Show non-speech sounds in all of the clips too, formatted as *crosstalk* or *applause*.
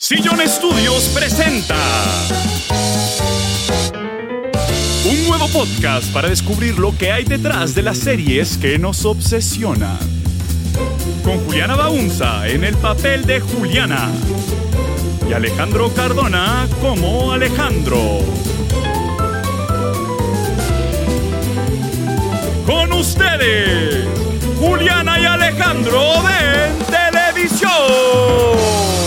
Sillón Estudios presenta un nuevo podcast para descubrir lo que hay detrás de las series que nos obsesionan. Con Juliana Baunza en el papel de Juliana y Alejandro Cardona como Alejandro. Con ustedes, Juliana y Alejandro de Televisión.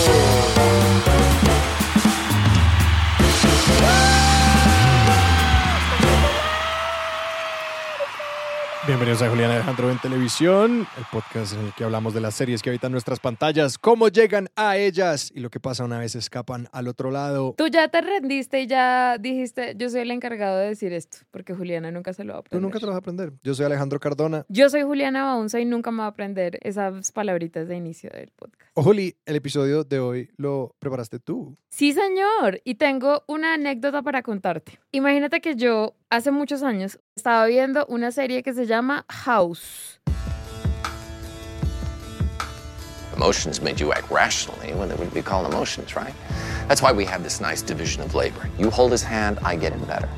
Bienvenidos a Julián Alejandro en Televisión, el podcast en el que hablamos de las series que habitan nuestras pantallas, cómo llegan a ellas y lo que pasa una vez escapan al otro lado. Tú ya te rendiste y ya dijiste, yo soy el encargado de decir esto, porque Juliana nunca se lo va a aprender. Tú nunca te lo vas a aprender. Yo soy Alejandro Cardona. Yo soy Juliana Baunza y nunca me va a aprender esas palabritas de inicio del podcast. Oh, Juli, el episodio de hoy lo preparaste tú. Sí, señor. Y tengo una anécdota para contarte. Imagínate que yo hace muchos años estaba viendo una serie que se llama House. Emotions made you act rationally when they wouldn't be called emotions, right? That's why we have this nice division of labor. You hold his hand, I get him better.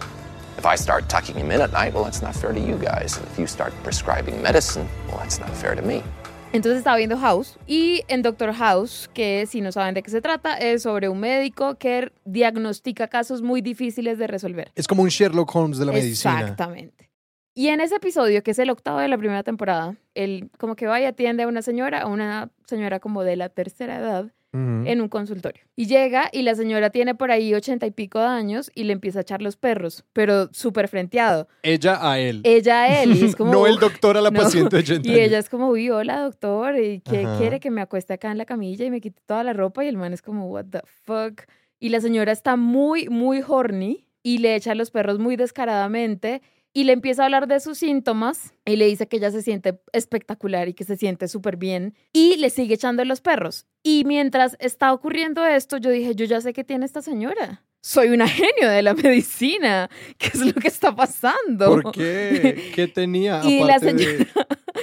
If I start tucking him in at night, well, that's not fair to you guys. And if you start prescribing medicine, well, that's not fair to me. Entonces estaba viendo House y en Doctor House, que si no saben de qué se trata, es sobre un médico que diagnostica casos muy difíciles de resolver. Es como un Sherlock Holmes de la medicina. Exactamente. Y en ese episodio, que es el octavo de la primera temporada, él como que va y atiende a una señora, a una señora como de la tercera edad, En un consultorio. Y llega y la señora tiene por ahí ochenta y pico de años y le empieza a echar los perros, pero súper frenteado. Ella a él. Ella a él y es *laughs* como... no el doctor a la No. paciente de *laughs* 80 Y ella es como, uy, hola doctor, ¿y qué Ajá. quiere que me acueste acá en la camilla y me quite toda la ropa? Y el man es como, what the fuck. Y la señora está muy, muy horny y le echa a los perros muy descaradamente y le empieza a hablar de sus síntomas y le dice que ella se siente espectacular y que se siente súper bien y le sigue echando los perros. Y mientras está ocurriendo esto, yo dije, yo ya sé qué tiene esta señora. Soy una genio de la medicina. ¿Qué es lo que está pasando? ¿Por qué? ¿Qué tenía? *laughs* Y la aparte de-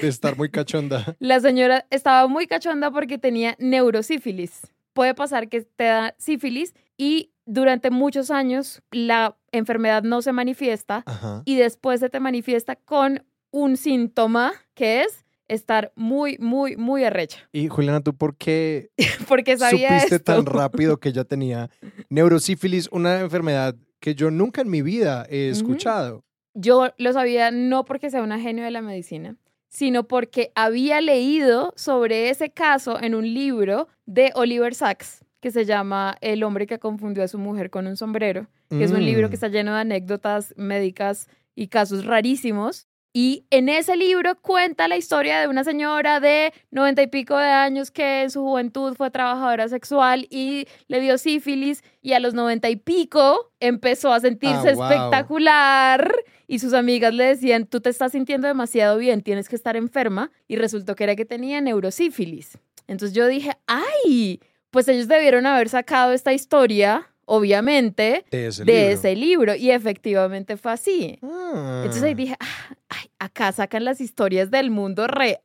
de estar muy cachonda. *laughs* La señora estaba muy cachonda porque tenía neurosífilis. Puede pasar que te da sífilis y durante muchos años la enfermedad no se manifiesta Ajá. y después se te manifiesta con un síntoma que es estar muy, muy, muy arrecha. Y Juliana, ¿tú por qué *laughs* Porque sabía supiste esto. tan rápido que ella tenía *laughs* neurosífilis, una enfermedad que yo nunca en mi vida he escuchado? Yo lo sabía no porque sea una genio de la medicina, sino porque había leído sobre ese caso en un libro de Oliver Sacks que se llama El hombre que confundió a su mujer con un sombrero, que es un libro que Mm. está lleno de anécdotas médicas y casos rarísimos. Y en ese libro cuenta la historia de una señora de noventa y pico de años que en su juventud fue trabajadora sexual y le dio sífilis y a los noventa y pico empezó a sentirse Ah, wow. espectacular y sus amigas le decían, tú te estás sintiendo demasiado bien, tienes que estar enferma y resultó que era que tenía neurosífilis. Entonces yo dije, ay, pues ellos debieron haber sacado esta historia, obviamente, de ese de libro. ese libro y efectivamente fue así. Ah. Entonces ahí dije, "Ah, ay, acá sacan las historias del mundo real.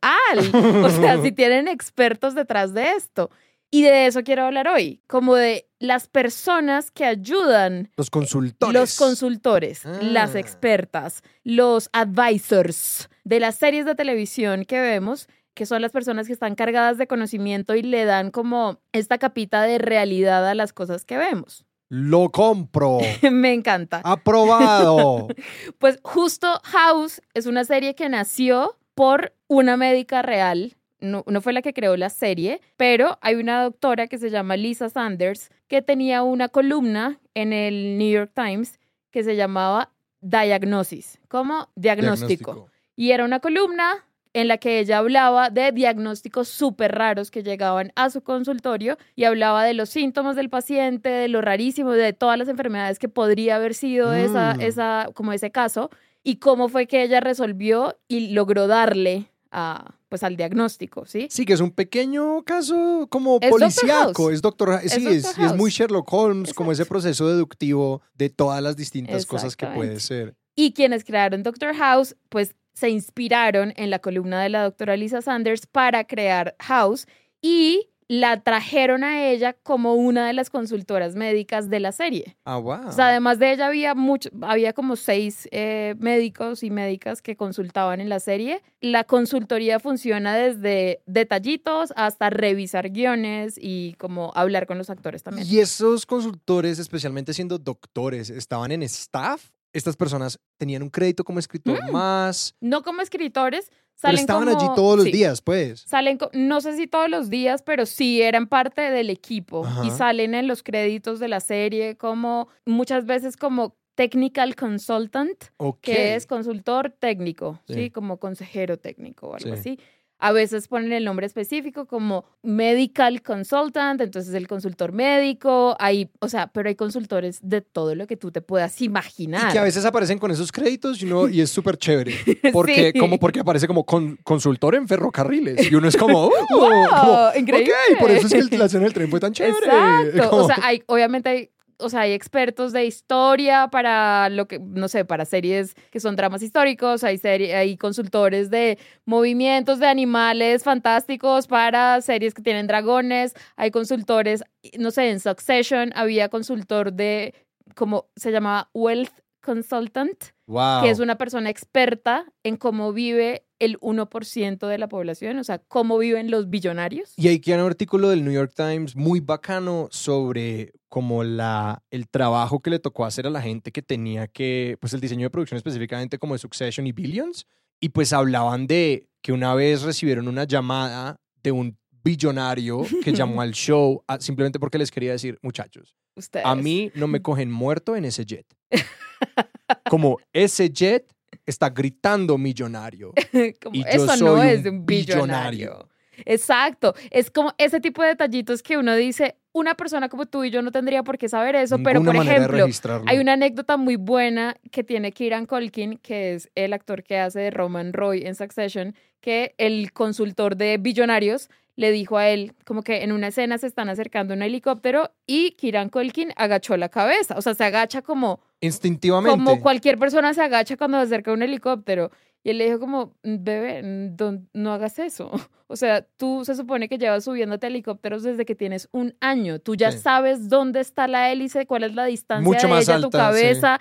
O sea, *laughs* si tienen expertos detrás de esto. Y de eso quiero hablar hoy, como de las personas que ayudan, Los consultores. los consultores, Ah. las expertas, los advisors de las series de televisión que vemos, que son las personas que están cargadas de conocimiento y le dan como esta capita de realidad a las cosas que vemos. Lo compro. *laughs* Me encanta. Aprobado. *laughs* Pues justo House es una serie que nació por una médica real. No, no fue la que creó la serie, pero hay una doctora que se llama Lisa Sanders que tenía una columna en el New York Times que se llamaba Diagnosis, como diagnóstico. Y era una columna en la que ella hablaba de diagnósticos súper raros que llegaban a su consultorio y hablaba de los síntomas del paciente, de lo rarísimo, de todas las enfermedades que podría haber sido esa, Mm. esa, como ese caso y cómo fue que ella resolvió y logró darle a, pues, al diagnóstico, ¿sí? Sí, que es un pequeño caso como Es policíaco. Es doctor. Sí, es, muy. Sherlock Holmes, como ese proceso deductivo de todas las distintas cosas que puede ser. Y quienes crearon Doctor House, pues se inspiraron en la columna de la doctora Lisa Sanders para crear House y la trajeron a ella como una de las consultoras médicas de la serie. Ah, wow. O sea, además de ella había mucho, había como seis eh, médicos y médicas que consultaban en la serie. La consultoría funciona desde detallitos hasta revisar guiones y como hablar con los actores también. ¿Y esos consultores, especialmente siendo doctores, estaban en staff? Estas personas tenían un crédito como escritor Mm. más. No como escritores, Pero salen estaban como- allí todos los sí. días, pues. Salen, no sé si todos los días, pero sí eran parte del equipo y salen en los créditos de la serie como muchas veces como technical consultant, que es consultor técnico, Sí. ¿sí? Como consejero técnico o algo Sí. así. A veces ponen el nombre específico como medical consultant, entonces el consultor médico, hay, o sea, pero hay consultores de todo lo que tú te puedas imaginar. Y que a veces aparecen con esos créditos y, uno, y es súper chévere. *laughs* Porque, Sí. como porque aparece como con- consultor en ferrocarriles. Y uno es como, ¡uh! *laughs* ¡Wow! como, Increíble. Por eso es que el relación del tren fue tan chévere. Exacto. Como- O sea, *laughs* hay, obviamente hay, o sea, hay expertos de historia para lo que, no sé, para series que son dramas históricos, hay, serie, hay consultores de movimientos de animales fantásticos para series que tienen dragones, hay consultores, no sé, en Succession había consultor de, como se llamaba Wealth Consultant, wow. que es una persona experta en cómo vive el 1% de la población, o sea, cómo viven los billonarios. Y hay un artículo del New York Times muy bacano sobre como la, el trabajo que le tocó hacer a la gente que tenía que, pues el diseño de producción específicamente como de Succession y Billions. Y pues hablaban de que una vez recibieron una llamada de un billonario que llamó al show a- simplemente porque les quería decir, muchachos, Ustedes. a mí no me cogen muerto en ese jet. *laughs* Como ese jet está gritando millonario. *laughs* Como, Y yo eso no soy es un billonario. billonario. Exacto. Es como ese tipo de detallitos que uno dice, una persona como tú y yo no tendría por qué saber eso, pero por ejemplo, hay una anécdota muy buena que tiene Kieran Culkin, que es el actor que hace de Roman Roy en Succession, que el consultor de billonarios le dijo a él, como que en una escena se están acercando a un helicóptero y Kieran Culkin agachó la cabeza, o sea, se agacha como Instintivamente. como cualquier persona se agacha cuando se acerca a un helicóptero. Y él le dijo como, "Mm, bebé, mm, don- no hagas eso. *laughs* O sea, tú se supone que llevas subiéndote a helicópteros desde que tienes un año. Tú ya Sí. sabes dónde está la hélice, cuál es la distancia Mucho de más ella a tu sí. cabeza.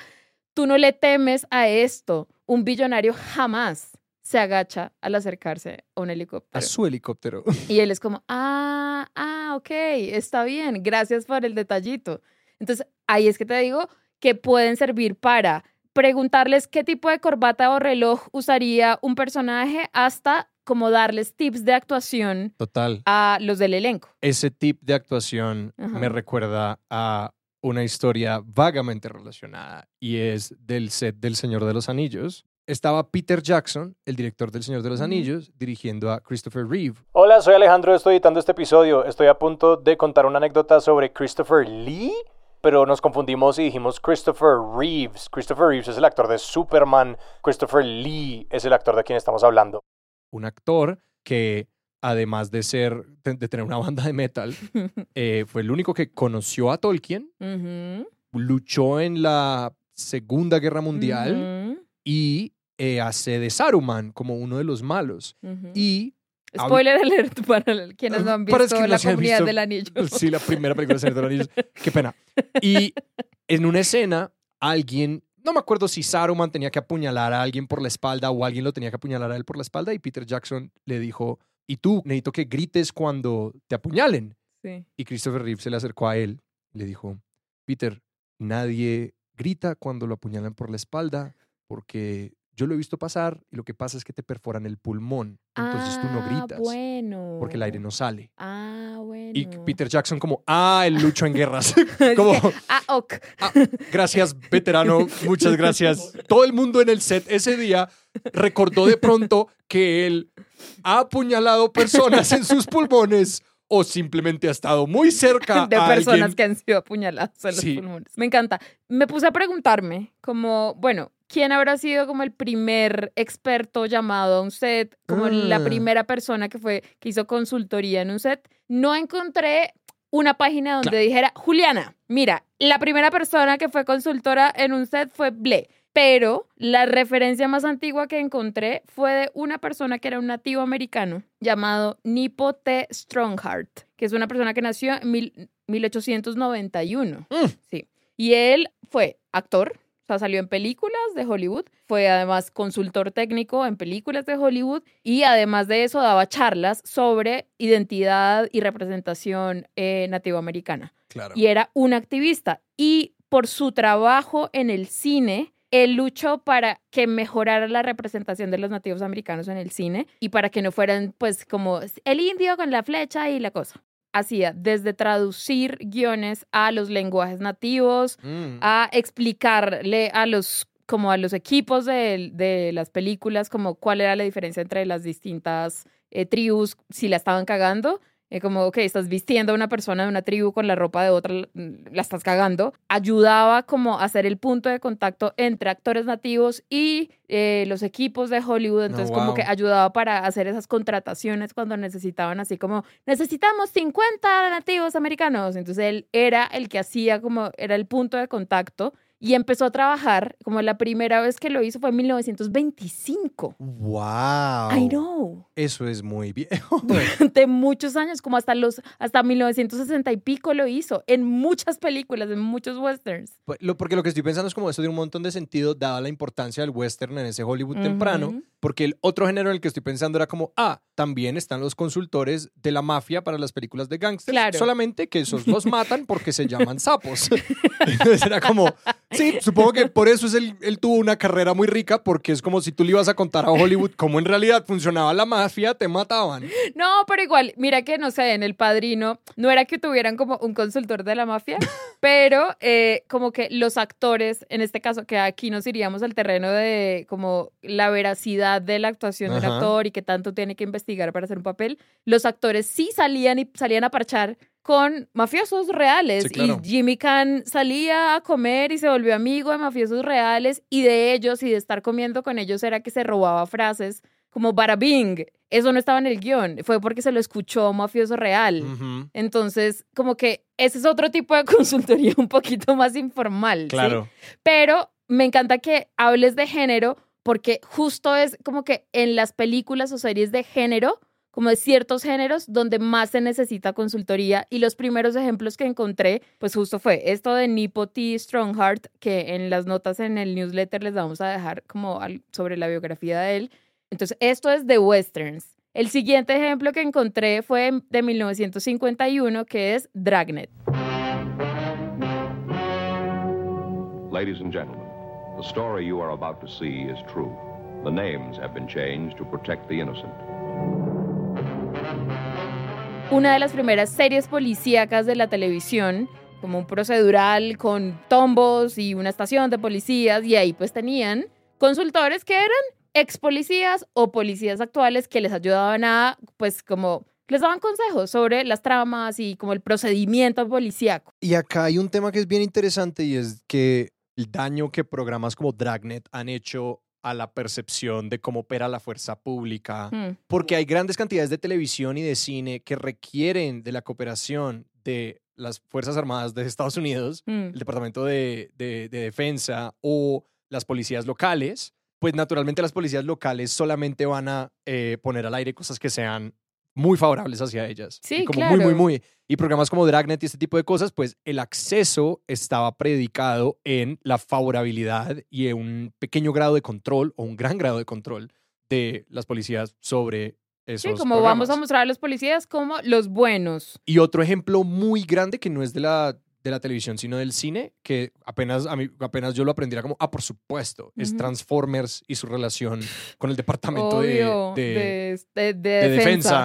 Tú no le temes a esto. Un billonario jamás se agacha al acercarse a un a helicóptero. su helicóptero. Y él es como, ah, ah, ok, está bien, gracias por el detallito. Entonces, ahí es que te digo que pueden servir para preguntarles qué tipo de corbata o reloj usaría un personaje hasta como darles tips de actuación Total. a los del elenco. Ese tip de actuación Ajá. me recuerda a una historia vagamente relacionada y es del set del Señor de los Anillos. Estaba Peter Jackson, el director del Señor de los. Anillos, dirigiendo a Christopher Reeve. Hola, soy Alejandro, estoy editando este episodio. Estoy a punto de contar una anécdota sobre Christopher Lee, pero nos confundimos y dijimos Christopher Reeves. Christopher Reeves es el actor de Superman, Christopher Lee es el actor de quien estamos hablando. Un actor que, además de ser, de, tener una banda de metal, *laughs* eh, fue el único que conoció a Tolkien, luchó en la Segunda Guerra Mundial y eh, hace de Saruman como uno de los malos. Y Spoiler alert para quienes no han visto la comunidad visto- del anillo. *laughs* Sí, la primera película de Señor de los Anillos. *laughs* Qué pena. Y en una escena, alguien, no me acuerdo si Saruman tenía que apuñalar a alguien por la espalda o alguien lo tenía que apuñalar a él por la espalda y Peter Jackson le dijo, y tú, necesito que grites cuando te apuñalen. Sí. Y Christopher Reeve se le acercó a él y le dijo, Peter, nadie grita cuando lo apuñalan por la espalda porque yo lo he visto pasar y lo que pasa es que te perforan el pulmón. Entonces tú no Ah, gritas bueno. porque el aire no sale. Ah, bueno. Y Peter Jackson como, ah, él luchó en guerras. *laughs* Como, ah, ok. "Ah, gracias, veterano, muchas gracias. Todo el mundo en el set ese día recordó de pronto que él ha apuñalado personas en sus pulmones o simplemente ha estado muy cerca de a personas alguien. que han sido apuñaladas en los Sí. pulmones. Me encanta. Me puse a preguntarme, como, bueno, ¿quién habrá sido como el primer experto llamado a un set? Como la Ah. primera persona que fue, que hizo consultoría en un set. No encontré una página donde dijera, Juliana, mira, la primera persona que fue consultora en un set fue Ble. Pero la referencia más antigua que encontré fue de una persona que era un nativo americano llamado Nipo T. Strongheart, que es una persona que nació en mil- 1891. Mm. Sí. Y él fue actor, o sea, salió en películas de Hollywood, fue además consultor técnico en películas de Hollywood y además de eso daba charlas sobre identidad y representación eh, nativoamericana Claro. y era un activista. Y por su trabajo en el cine, él luchó para que mejorara la representación de los nativos americanos en el cine y para que no fueran pues como el indio con la flecha y la cosa. Hacía desde traducir guiones a los lenguajes nativos, Mm. a explicarle a los como a los equipos de, de las películas como cuál era la diferencia entre las distintas eh, tribus si la estaban cagando eh, como ok estás vistiendo a una persona de una tribu con la ropa de otra la estás cagando ayudaba como a hacer el punto de contacto entre actores nativos y eh, los equipos de Hollywood entonces como wow. que ayudaba para hacer esas contrataciones cuando necesitaban así como necesitamos 50 nativos americanos entonces él era el que hacía como era el punto de contacto y empezó a trabajar, como la primera vez que lo hizo fue en 1925. Wow. I know. Eso es muy viejo. *laughs* Durante muchos años, como hasta los hasta 1960 y pico lo hizo en muchas películas, en muchos westerns. Pues, porque lo que estoy pensando es como eso tiene un montón de sentido dada la importancia del western en ese Hollywood temprano, Ujú. porque el otro género en el que estoy pensando era como, ah, también están los consultores de la mafia para las películas de gangsters, Claro. solamente que esos los matan porque se llaman *laughs* sapos. *laughs* Entonces era como, sí, supongo que por eso es él, él tuvo una carrera muy rica, porque es como si tú le ibas a contar a Hollywood cómo en realidad funcionaba la mafia, te mataban. No, pero igual, mira que no sé, en El Padrino no era que tuvieran como un consultor de la mafia, *laughs* pero eh, como que los actores, en este caso, que aquí nos iríamos al terreno de como la veracidad de la actuación del Ajá. actor y que tanto tiene que investigar para hacer un papel, los actores sí salían y salían a parchar con mafiosos reales Sí, claro. y Jimmy Kahn salía a comer y se volvió amigo de mafiosos reales y de ellos y de estar comiendo con ellos era que se robaba frases como bada bing. Eso no estaba en el guion, fue porque se lo escuchó mafioso real. Entonces, como que ese es otro tipo de *laughs* consultoría un poquito más informal. ¿sí? Claro. Pero me encanta que hables de género porque justo es como que en las películas o series de género, como de ciertos géneros donde más se necesita consultoría y los primeros ejemplos que encontré, pues justo fue esto de Nipo T. Strongheart, que en las notas en el newsletter les vamos a dejar como sobre la biografía de él. Entonces, esto es de westerns. El siguiente ejemplo que encontré fue de 1951, que es Dragnet. Ladies and gentlemen, the story you are about to see is true. The names have been changed to protect the innocent. Una de las primeras series policíacas de la televisión, como un procedural con tombos y una estación de policías, y ahí pues tenían consultores que eran ex policías o policías actuales que les ayudaban a, pues como, les daban consejos sobre las tramas y como el procedimiento policíaco. Y acá hay un tema que es bien interesante y es que el daño que programas como Dragnet han hecho a la percepción de cómo opera la fuerza pública, Hmm. porque hay grandes cantidades de televisión y de cine que requieren de la cooperación de las Fuerzas Armadas de Estados Unidos, Hmm. el Departamento de, de- de Defensa o las policías locales, pues naturalmente las policías locales solamente van a eh, poner al aire cosas que sean muy favorables hacia ellas. Sí, Y como muy, muy, claro. muy. Y programas como Dragnet y este tipo de cosas, pues el acceso estaba predicado en la favorabilidad y en un pequeño grado de control o un gran grado de control de las policías sobre esos Sí, como vamos a mostrar a los policías como los buenos. Y otro ejemplo muy grande que no es de la, de la televisión, sino del cine, que apenas, a mí, apenas yo lo aprendiera como, ah, por supuesto, es. Transformers y su relación con el Departamento de- Obvio, de, de, de- de de defensa.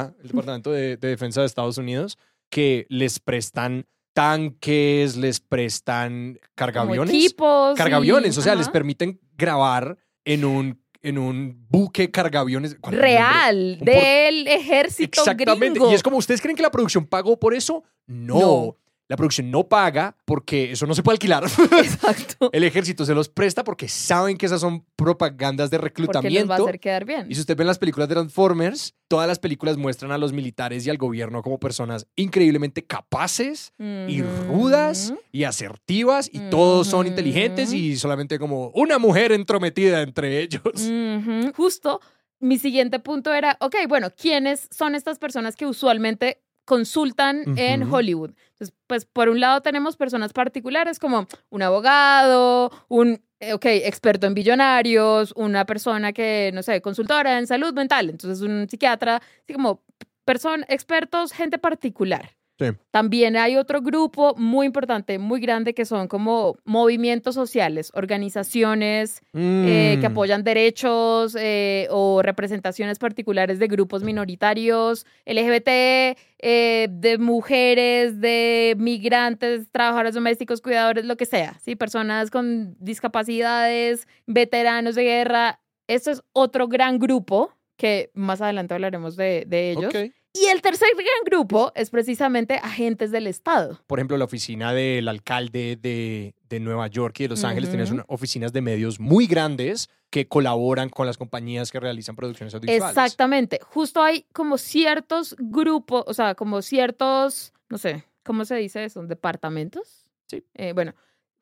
defensa, el Departamento de, de Defensa de Estados Unidos, que les prestan tanques, les prestan Como cargaviones. y- Cargaviones, o sea, les permiten grabar en un, en un buque cargaviones. Real del ejército Exactamente. gringo. Y es como, ¿ustedes creen que la producción pagó por eso? No. No. La producción no paga porque eso no se puede alquilar. Exacto. *laughs* El ejército se los presta porque saben que esas son propagandas de Porque reclutamiento. los va a hacer quedar bien. Y si usted ve las películas de Transformers, todas las películas muestran a los militares y al gobierno como personas increíblemente capaces y rudas y asertivas y todos son inteligentes y solamente como una mujer entrometida entre ellos. Justo, mi siguiente punto era, ok, bueno, ¿quiénes son estas personas que usualmente consultan en. Hollywood. Entonces, pues por un lado tenemos personas particulares como un abogado, un, eh, ok, experto en billonarios, una persona que, no sé, consultora en salud mental, entonces un psiquiatra, así como person, expertos, gente particular. Sí. También hay otro grupo muy importante, muy grande, que son como movimientos sociales, organizaciones eh, que Mm. apoyan derechos eh, o representaciones particulares de grupos minoritarios, LGBT, eh, de mujeres, de migrantes, trabajadores domésticos, cuidadores, lo que sea, ¿sí? Personas con discapacidades, veteranos de guerra. Esto es otro gran grupo que más adelante hablaremos de, de ellos. Y el tercer gran grupo es precisamente agentes del Estado. Por ejemplo, la oficina del alcalde de, de Nueva York y de Los Ángeles tiene oficinas de medios muy grandes que colaboran con las compañías que realizan producciones audiovisuales. Exactamente. Justo hay como ciertos grupos, o sea, como ciertos, no sé, ¿cómo se dice eso? ¿Departamentos? Sí. Eh, bueno,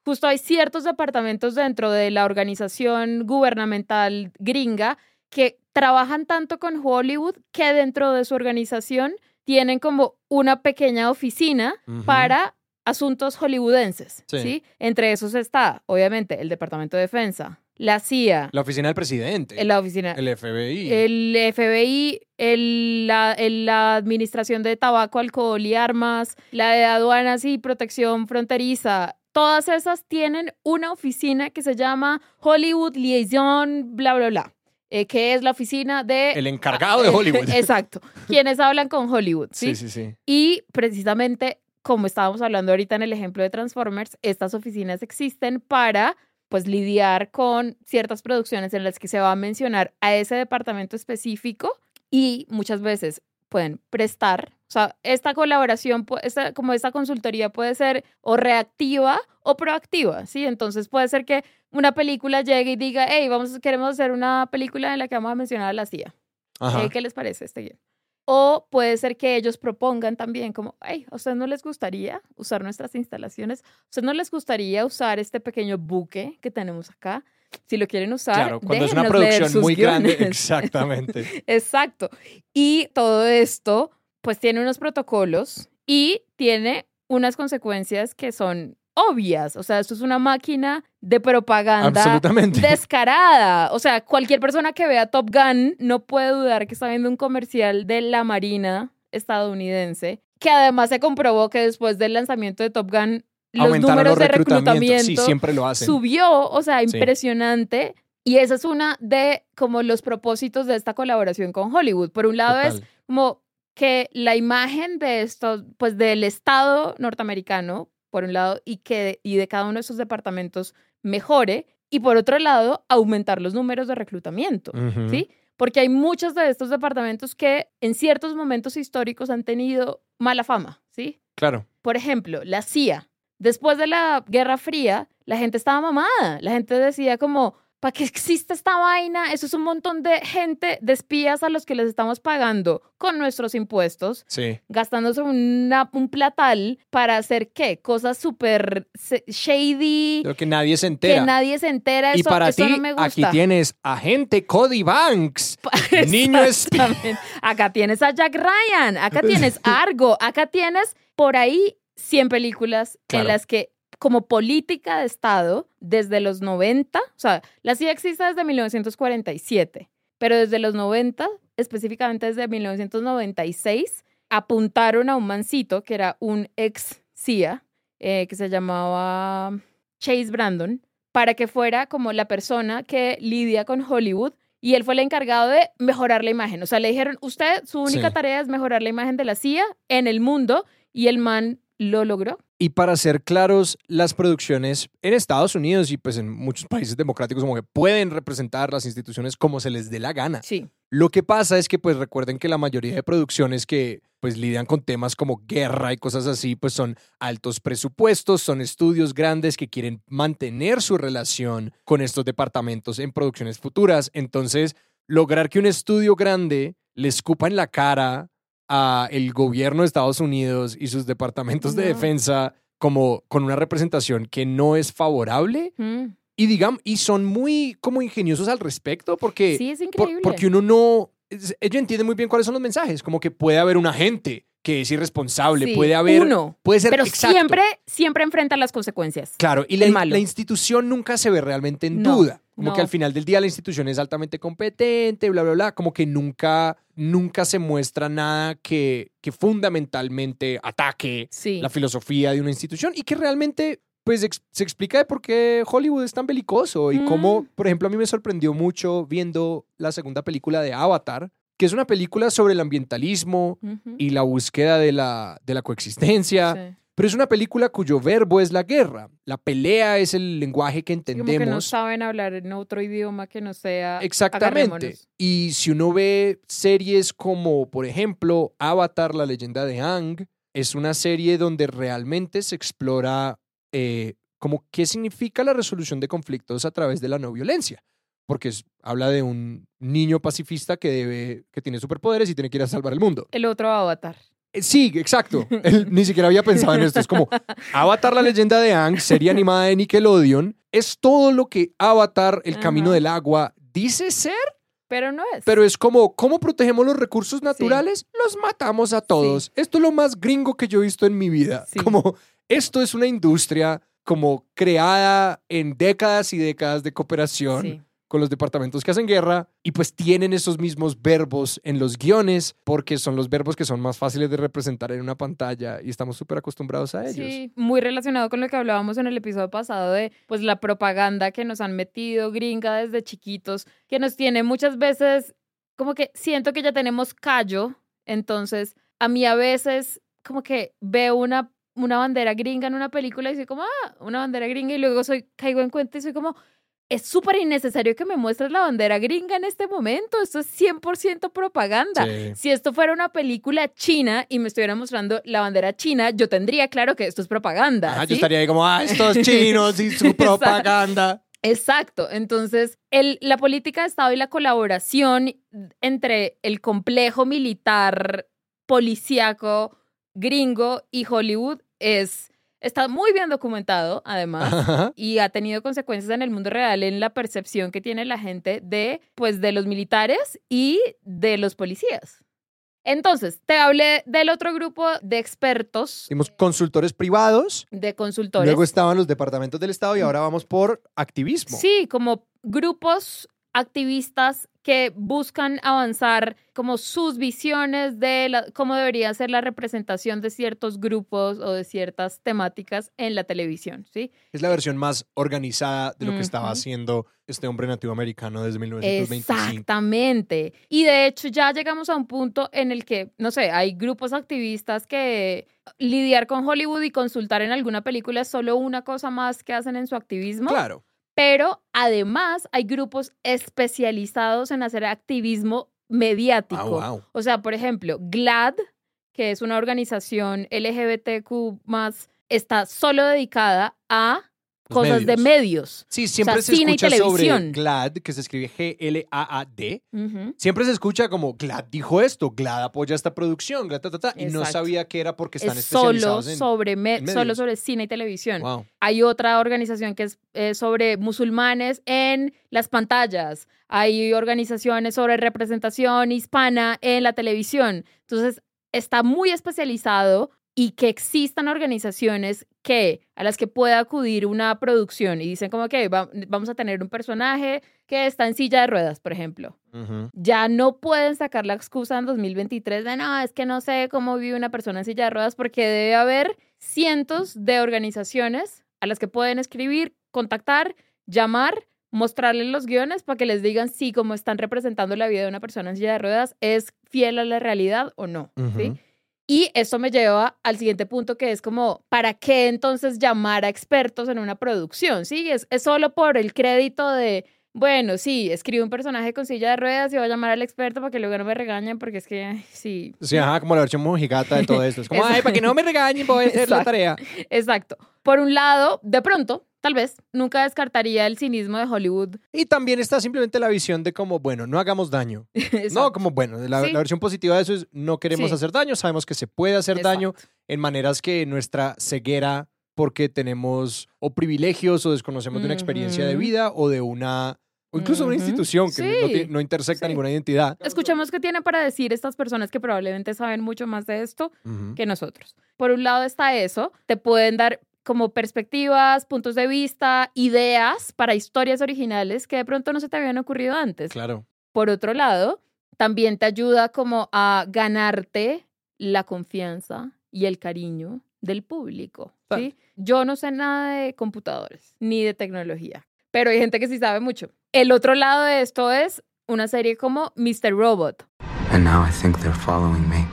justo hay ciertos departamentos dentro de la organización gubernamental gringa que trabajan tanto con Hollywood que dentro de su organización tienen como una pequeña oficina para asuntos hollywoodenses, Sí. ¿sí? Entre esos está, obviamente, el Departamento de Defensa, la CIA, La oficina del presidente, la oficina, el FBI. el FBI, el- la, el- la Administración de Tabaco, Alcohol y Armas, la de Aduanas y Protección Fronteriza, todas esas tienen una oficina que se llama Hollywood Liaison, bla, bla, bla, eh, que es la oficina de... El encargado de *laughs* Hollywood. Exacto, quienes hablan con Hollywood, ¿sí? sí, sí, sí. Y precisamente, como estábamos hablando ahorita en el ejemplo de Transformers, estas oficinas existen para pues lidiar con ciertas producciones en las que se va a mencionar a ese departamento específico y muchas veces pueden prestar, o sea, esta colaboración, esta, como esta consultoría puede ser o reactiva o proactiva, ¿sí? Entonces puede ser que una película llegue y diga, hey, vamos, queremos hacer una película en la que vamos a mencionar a la CIA. Ajá. ¿Qué les parece este guion? O puede ser que ellos propongan también como, hey, ¿a ustedes no les gustaría usar nuestras instalaciones? ¿A ustedes no les gustaría usar este pequeño buque que tenemos acá? Si lo quieren usar, Claro, cuando es una producción muy grande, guiones". exactamente. *laughs* Exacto. Y todo esto, pues tiene unos protocolos y tiene unas consecuencias que son obvias. O sea, esto es una máquina de propaganda Absolutamente. descarada. O sea, cualquier persona que vea Top Gun no puede dudar que está viendo un comercial de la Marina estadounidense, que además se comprobó que después del lanzamiento de Top Gun, los números los de reclutamiento Sí, siempre lo hacen. subió, o sea, Sí. impresionante. Y esa es una de como los propósitos de esta colaboración con Hollywood. Por un lado es Total. como que la imagen de estos, pues del Estado norteamericano, por un lado, y que y de cada uno de esos departamentos mejore, y por otro lado, aumentar los números de reclutamiento, Ujú. ¿sí? Porque hay muchos de estos departamentos que en ciertos momentos históricos han tenido mala fama, ¿sí? Claro. Por ejemplo, la CIA. Después de la Guerra Fría, la gente estaba mamada. La gente decía como, ¿para qué existe esta vaina? Eso es un montón de gente, de espías a los que les estamos pagando con nuestros impuestos, Sí. gastándose una- un platal para hacer qué? Cosas súper shady, Lo que nadie se que entera. nadie se entera. y para eso ti, no me gusta. aquí tienes agente Cody Banks, *laughs* niño espía. Acá tienes a Jack Ryan, acá *laughs* tienes Argo, acá tienes por ahí 100 películas Claro. en las que como política de Estado, desde los 90, o sea, la CIA existe desde 1947, pero desde los 90, específicamente desde 1996, apuntaron a un mancito que era un ex CIA, eh, que se llamaba Chase Brandon, para que fuera como la persona que lidia con Hollywood y él fue el encargado de mejorar la imagen. O sea, le dijeron, usted, su única Sí. tarea es mejorar la imagen de la CIA en el mundo y el man lo logró. Y para ser claros, las producciones en Estados Unidos y pues en muchos países democráticos como que pueden representar las instituciones como se les dé la gana. Sí. Lo que pasa es que pues recuerden que la mayoría de producciones que pues lidian con temas como guerra y cosas así pues son altos presupuestos, son estudios grandes que quieren mantener su relación con estos departamentos en producciones futuras. Entonces, lograr que un estudio grande le escupa en la cara a el gobierno de Estados Unidos y sus departamentos de No. defensa como con una representación que no es favorable Mm. y digamos y son muy como ingeniosos al respecto porque Sí, es por- increíble. porque uno no ellos entienden muy bien cuáles son los mensajes como que puede haber un agente que es irresponsable, Sí, puede haber... uno, puede ser pero exacto. siempre, siempre enfrenta las consecuencias. Claro, y la, institución nunca se ve realmente en No, duda. Como no. que al final del día la institución es altamente competente, bla, bla, bla. Como que nunca, nunca se muestra nada que, que fundamentalmente ataque Sí. la filosofía de una institución y que realmente pues ex- se explica de por qué Hollywood es tan belicoso y Mm. cómo, por ejemplo, a mí me sorprendió mucho viendo la segunda película de Avatar, que es una película sobre el ambientalismo y la búsqueda de la, de la coexistencia. Sí. Pero es una película cuyo verbo es la guerra. La pelea es el lenguaje que Como que no entendemos. saben hablar en otro idioma que no sea. Exactamente. Y si uno ve series como, por ejemplo, Avatar, la leyenda de Aang, es una serie donde realmente se explora eh, como qué significa la resolución de conflictos a través de la no violencia. Porque es- habla de un niño pacifista que, debe, que tiene superpoderes y tiene que ir a salvar el mundo. El otro avatar. Eh, Sí, exacto. Él *laughs* ni siquiera había pensado en esto. Es como Avatar, la leyenda de Aang, serie animada de Nickelodeon, es todo lo que Avatar, el camino del agua, dice ser, Pero no es. pero es como, ¿cómo protegemos los recursos naturales? Los matamos a todos. Esto es lo más gringo que yo he visto en mi vida. Sí. Como, esto es una industria como creada en décadas y décadas de cooperación Sí. Con los departamentos que hacen guerra y pues tienen esos mismos verbos en los guiones porque son los verbos que son más fáciles de representar en una pantalla y estamos súper acostumbrados a ellos. Sí, muy relacionado con lo que hablábamos en el episodio pasado de pues la propaganda que nos han metido gringa desde chiquitos, que nos tiene muchas veces como que siento que ya tenemos callo, entonces a mí a veces como que veo una una bandera gringa en una película y soy como, ah, una bandera gringa y luego soy caigo en cuenta y soy como es súper innecesario que me muestres la bandera gringa en este momento. Esto es 100% propaganda. Sí. Si esto fuera una película china y me estuvieran mostrando la bandera china, yo tendría claro que esto es propaganda. Ajá, ¿sí? Yo estaría ahí como, ah, estos *laughs* chinos y su propaganda. Exacto. Entonces, el, la política de Estado y la colaboración entre el complejo militar policíaco gringo y Hollywood es está muy bien documentado, además. Ajá. y ha tenido consecuencias en el mundo real en la percepción que tiene la gente de pues de los militares y de los policías. Entonces, te hablé del otro grupo de expertos, Hicimos consultores privados, de consultores. luego estaban los departamentos del Estado y ahora vamos por activismo. Sí, como grupos activistas que buscan avanzar como sus visiones de la- cómo debería ser la representación de ciertos grupos o de ciertas temáticas en la televisión, ¿sí? Es la versión más organizada de lo que estaba haciendo este hombre nativo americano desde 1925. Exactamente. Y de hecho ya llegamos a un punto en el que, no sé, hay grupos activistas que lidiar con Hollywood y consultar en alguna película es solo una cosa más que hacen en su activismo. Claro. Pero además hay grupos especializados en hacer activismo mediático. Ah, wow. O sea, por ejemplo, GLAD, que es una organización LGBTQ está solo dedicada a Cosas de medios. medios. Sí, siempre sea, se cine y escucha sobre televisión. GLAD, que se escribe G-L-A-A-D. Ujú. Siempre se escucha como GLAD dijo esto, GLAD apoya esta producción, GLAD, ta, ta, ta, y no sabía que era porque están Es solo especializados en... sobre, me- en solo medios. sobre cine y televisión. Wow. Hay otra organización que es eh, sobre musulmanes en las pantallas. Hay organizaciones sobre representación hispana en la televisión. Entonces, está muy especializado y que existan organizaciones que a las que pueda acudir una producción y dicen como que vamos a tener un personaje que está en silla de ruedas, por ejemplo. Ya no pueden sacar la excusa en 2023 de no, es que no sé cómo vive una persona en silla de ruedas porque debe haber cientos de organizaciones a las que pueden escribir, contactar, llamar, mostrarles los guiones para que les digan si como están representando la vida de una persona en silla de ruedas es fiel a la realidad o no. ¿sí? Y esto me lleva al siguiente punto que es como, ¿para qué entonces llamar a expertos en una producción? Sí, es, es solo por el crédito de, bueno, sí, escribo un personaje con silla de ruedas y voy a llamar al experto para que luego no me regañen porque es que, ay, sí, Sí, ajá, como la versión mojigata de todo esto. Es como, *laughs* ay, para que no me regañen, voy a hacer la tarea. exacto. Por un lado, de pronto, tal vez, nunca descartaría el cinismo de Hollywood. Y también está simplemente la visión de como, bueno, no hagamos daño. *laughs* No, como, bueno, la, Sí. la versión positiva de eso es no queremos Sí. hacer daño, sabemos que se puede hacer daño en maneras que nuestra ceguera, porque tenemos o privilegios o desconocemos de una experiencia de vida o de una O incluso una institución que no, Sí, no intersecta sí. ninguna identidad. Escuchemos qué tienen para decir estas personas que probablemente saben mucho más de esto que nosotros. Por un lado está eso, te pueden dar como perspectivas, puntos de vista, ideas para historias originales que de pronto no se te habían ocurrido antes. Claro. Por otro lado, también te ayuda como a ganarte la confianza y el cariño del público. ¿sí? Yo no sé nada de computadores ni de tecnología, pero hay gente que sí sabe mucho. El otro lado de esto es una serie como Mr. Robot. And now I think they're following me.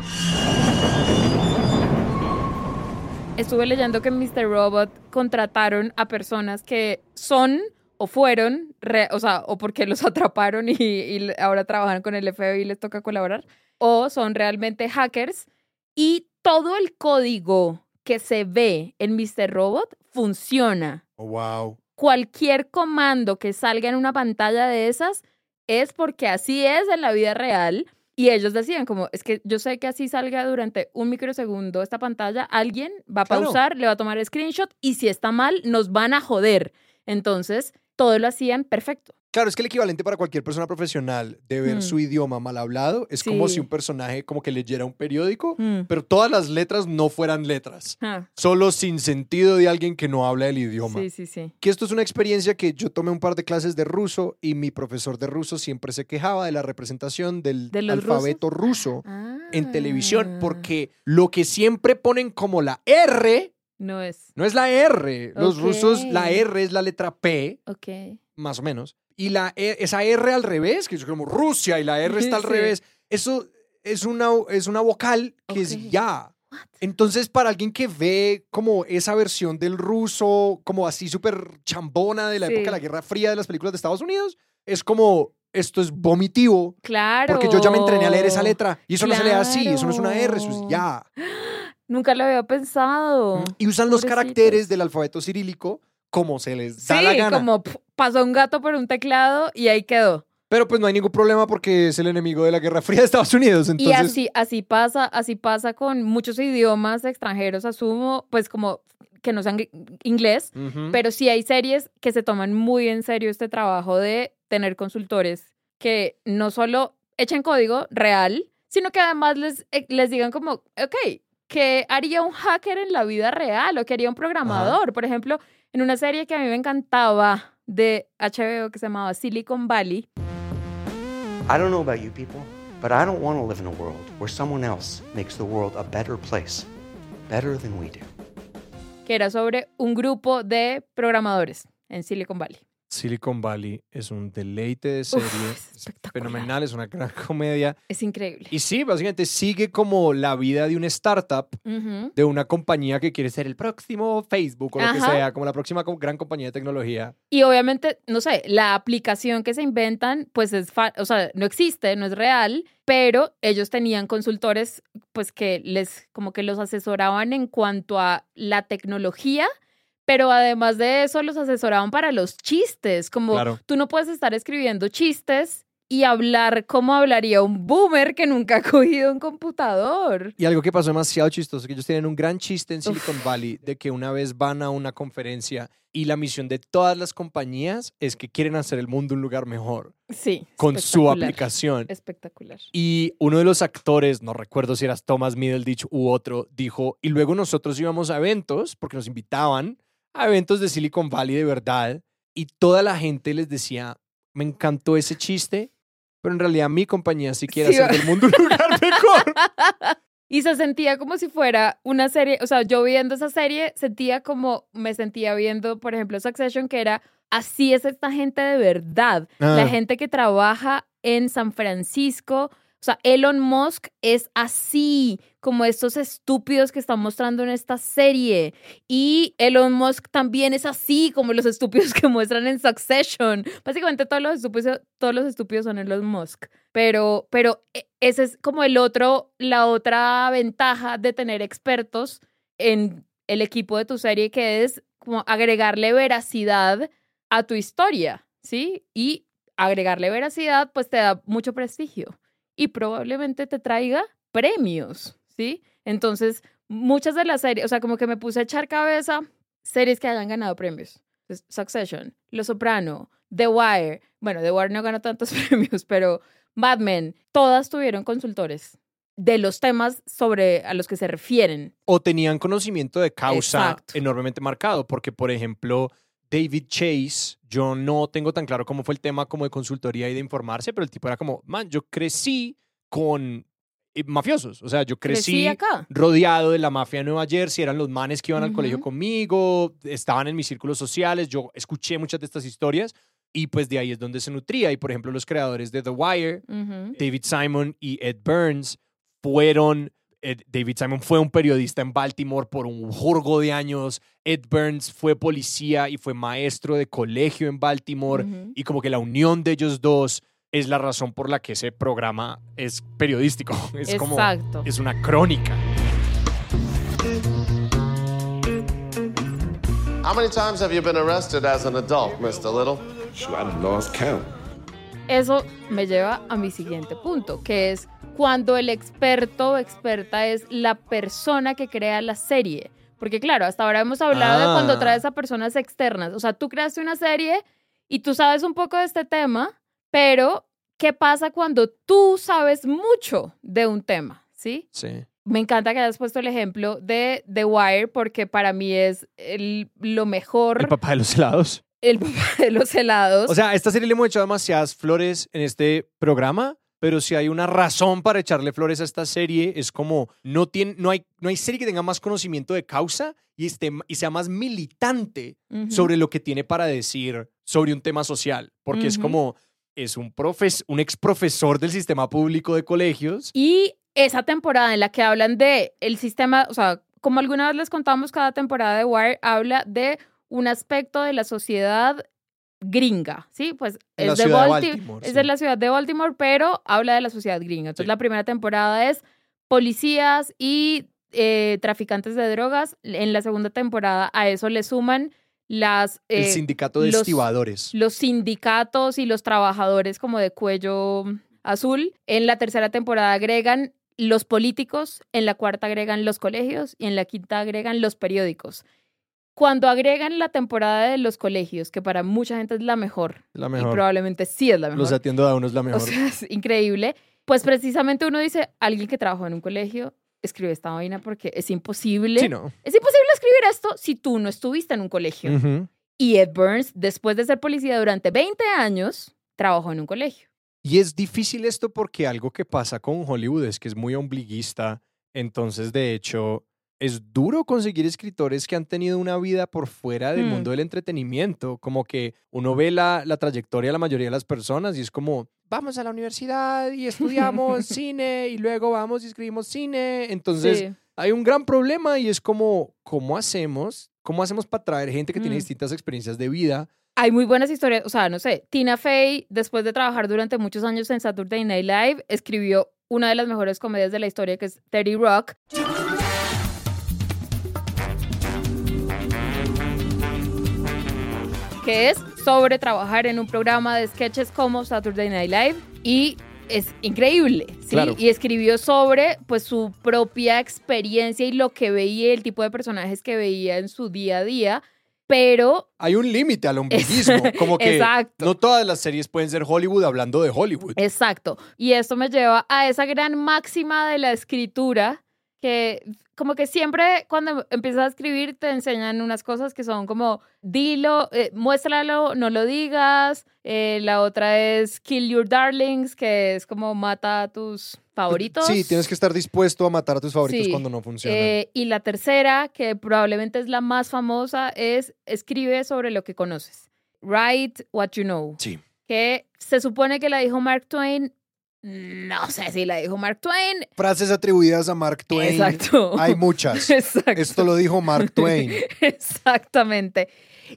Estuve leyendo que en Mr. Robot contrataron a personas que son o fueron, re- o sea, o porque los *laughs* atraparon y, y ahora trabajan con el FBI y les toca colaborar, o son realmente hackers y todo el código que se ve en Mr. Robot funciona. Oh, wow. Cualquier comando que salga en una pantalla de esas es porque así es en la vida real. Y ellos decían como, es que yo sé que así salga durante un microsegundo esta pantalla, alguien va a Claro. pausar, le va a tomar screenshot y si está mal, nos van a joder. Entonces, todo lo hacían perfecto. Claro, es que el equivalente para cualquier persona profesional de ver Mm. su idioma mal hablado es como Sí. si un personaje como que leyera un periódico, Mm. pero todas las letras no fueran letras. Ah, Solo sin sentido de alguien que no habla el idioma. sí, sí, sí. Que esto es una experiencia que yo tomé un par de clases de ruso y mi profesor de ruso siempre se quejaba de la representación del ¿De alfabeto ruso en televisión Ah, porque lo que siempre ponen como la R No es. no es la R. Los Ok. rusos, la R es la letra P, Ok. más o menos. Y la E- esa R al revés, que es como Rusia y la R está al Sí. revés, eso es una, es una vocal que es ya. Entonces, para alguien que ve como esa versión del ruso, como así súper chambona de la Sí. época de la Guerra Fría de las películas de Estados Unidos, es como, esto es vomitivo. Claro. Porque yo ya me entrené a leer esa letra. Y eso no se lee así, eso no es una R, eso es ya. *gasps* Nunca lo había pensado. Y usan los caracteres del alfabeto cirílico como se les da la gana. como pasó un gato por un teclado y ahí quedó. Pero pues no hay ningún problema porque es el enemigo de la Guerra Fría de Estados Unidos. Entonces, Y así, así pasa, así pasa con muchos idiomas extranjeros, asumo, pues como que no sean inglés, Ujú. pero sí hay series que se toman muy en serio este trabajo de tener consultores que no solo echen código real, sino que además les, eh, les digan como, ok, ¿qué haría un hacker en la vida real o qué haría un programador? Por ejemplo, en una serie que a mí me encantaba de HBO que se llamaba Silicon Valley, I don't know about you people, but I don't want to live in a world where someone else makes the world a better place, better than we do. que era sobre un grupo de programadores en Silicon Valley. Silicon Valley es un deleite de serie. *laughs* es fenomenal, es una gran *laughs* comedia. Es increíble. Y sí, básicamente sigue como la vida de una startup, de una compañía que quiere ser el próximo Facebook o lo que sea, como la próxima gran compañía de tecnología. Y obviamente, no sé, la aplicación que se inventan, pues es, o sea, no existe, no es real, pero ellos tenían consultores, pues que les, como que los asesoraban en cuanto a la tecnología, pero además de eso los asesoraban para los chistes, como Claro. tú no puedes estar escribiendo chistes y hablar como hablaría un boomer que nunca ha cogido un computador. Y algo que pasó demasiado chistoso, que ellos tienen un gran chiste en Silicon Valley de que una vez van a una conferencia y la misión de todas las compañías es que quieren hacer el mundo un lugar mejor Sí. con su aplicación. Espectacular. Y uno de los actores, no recuerdo si era Thomas Middleditch u otro, dijo, y luego nosotros íbamos a eventos, porque nos invitaban a eventos de Silicon Valley de verdad, y toda la gente les decía, me encantó ese chiste, pero en realidad mi compañía sí quiere Sí, hacer del *laughs* mundo un lugar mejor. Y se sentía como si fuera una serie, o sea, yo viendo esa serie sentía como me sentía viendo, por ejemplo, Succession, que era así es esta gente de verdad, Ah. la gente que trabaja en San Francisco. O sea, Elon Musk es así, como estos estúpidos que están mostrando en esta serie. Y Elon Musk también es así, como los estúpidos que muestran en Succession. Básicamente todos los estúpidos, todos los estúpidos son Elon Musk. Pero, pero e- ese es como el otro, la otra ventaja de tener expertos en el equipo de tu serie, que es como agregarle veracidad a tu historia, ¿sí? Y agregarle veracidad, pues te da mucho prestigio y probablemente te traiga premios, ¿sí? Entonces, muchas de las series, o sea, como que me puse a echar cabeza series que hayan ganado premios. Entonces, Succession, Los Soprano, The Wire. Bueno, The Wire no ganó tantos *laughs* premios, pero Mad Men, todas tuvieron consultores de los temas sobre a los que se refieren. O tenían conocimiento de causa Exacto. enormemente marcado, porque por ejemplo, David Chase, yo no tengo tan claro cómo fue el tema como de consultoría y de informarse, pero el tipo era como, man, yo crecí con eh, mafiosos, o sea, yo Crecí crecí acá. rodeado de la mafia de Nueva Jersey, eran los manes que iban al colegio conmigo, estaban en mis círculos sociales, yo escuché muchas de estas historias y pues de ahí es donde se nutría. Y por ejemplo, los creadores de The Wire. David Simon y Ed Burns, fueron, Ed- David Simon fue un periodista en Baltimore por un jorgo de años, Ed Burns fue policía y fue maestro de colegio en Baltimore, y como que la unión de ellos dos es la razón por la que ese programa es periodístico, *laughs* es como, Exacto. es una crónica. How many times have you been arrested as an adult, Mr. Little? I lost count. Eso me lleva a mi siguiente punto, que es cuando el experto o experta es la persona que crea la serie. Porque claro, hasta ahora hemos hablado de cuando Ah. traes a personas externas. O sea, tú creaste una serie y tú sabes un poco de este tema, pero ¿qué pasa cuando tú sabes mucho de un tema? ¿Sí? Sí. Me encanta que hayas puesto el ejemplo de The Wire porque para mí es el- lo mejor, El papá de los helados. el papá de los helados. O sea, a esta serie le hemos echado demasiadas flores en este programa, pero si hay una razón para echarle flores a esta serie, es como no, tiene, no, hay, no hay serie que tenga más conocimiento de causa y, esté, y sea más militante sobre lo que tiene para decir sobre un tema social, porque es como, es un, profes, un ex profesor del sistema público de colegios. Y esa temporada en la que hablan de el sistema, o sea, como alguna vez les contamos, cada temporada de Wire habla de un aspecto de la sociedad gringa, ¿sí? Pues En es de, Baltimore, es sí. de la ciudad de Baltimore, pero habla de la sociedad gringa. Entonces Sí. la primera temporada es policías y eh, traficantes de drogas. En la segunda temporada a eso le suman las... el eh, sindicato de los- estibadores. los sindicatos y los trabajadores como de cuello azul. En la tercera temporada agregan los políticos, en la cuarta agregan los colegios y en la quinta agregan los periódicos. Cuando agregan la temporada de los colegios, que para mucha gente es la mejor, La y mejor. probablemente sí es la mejor, Los atiendo a uno es la o mejor. sea, es increíble, pues precisamente uno dice, alguien que trabajó en un colegio escribe esta vaina porque es imposible. sí, no. Es imposible escribir esto si tú no estuviste en un colegio. Y Ed Burns, después de ser policía durante 20 años, trabajó en un colegio. Y es difícil esto porque algo que pasa con Hollywood es que es muy ombliguista. Entonces, de hecho, es duro conseguir escritores que han tenido una vida por fuera del Mm. mundo del entretenimiento. Como que uno ve la, la trayectoria de la mayoría de las personas y es como, vamos a la universidad y estudiamos *laughs* cine y luego vamos y escribimos cine. Entonces, Sí. hay un gran problema y es como, ¿cómo hacemos? ¿Cómo hacemos para traer gente que tiene Mm. distintas experiencias de vida? Hay muy buenas historias, o sea, no sé, Tina Fey, después de trabajar durante muchos años en Saturday Night Live, escribió una de las mejores comedias de la historia, que es 30 Rock. Que es sobre trabajar en un programa de sketches como Saturday Night Live y es increíble, ¿sí? Claro. Y escribió sobre pues su propia experiencia y lo que veía, el tipo de personajes que veía en su día a día, pero Hay un límite al ombliguismo. *laughs* Como que Exacto. no todas las series pueden ser Hollywood hablando de Hollywood. Exacto. Y esto me lleva a esa gran máxima de la escritura que como que siempre cuando empiezas a escribir te enseñan unas cosas que son como dilo, eh, muéstralo, no lo digas. Eh, la otra es kill your darlings, que es como mata a tus favoritos. Sí, tienes que estar dispuesto a matar a tus favoritos Sí. cuando no funcionan. Eh, y la tercera, que probablemente es la más famosa, es escribe sobre lo que conoces. Write what you know. sí. Que se supone que la dijo Mark Twain. No sé si la dijo Mark Twain. Frases atribuidas a Mark Twain. Exacto. Hay muchas. *laughs* Exacto. Esto lo dijo Mark Twain. *laughs* Exactamente.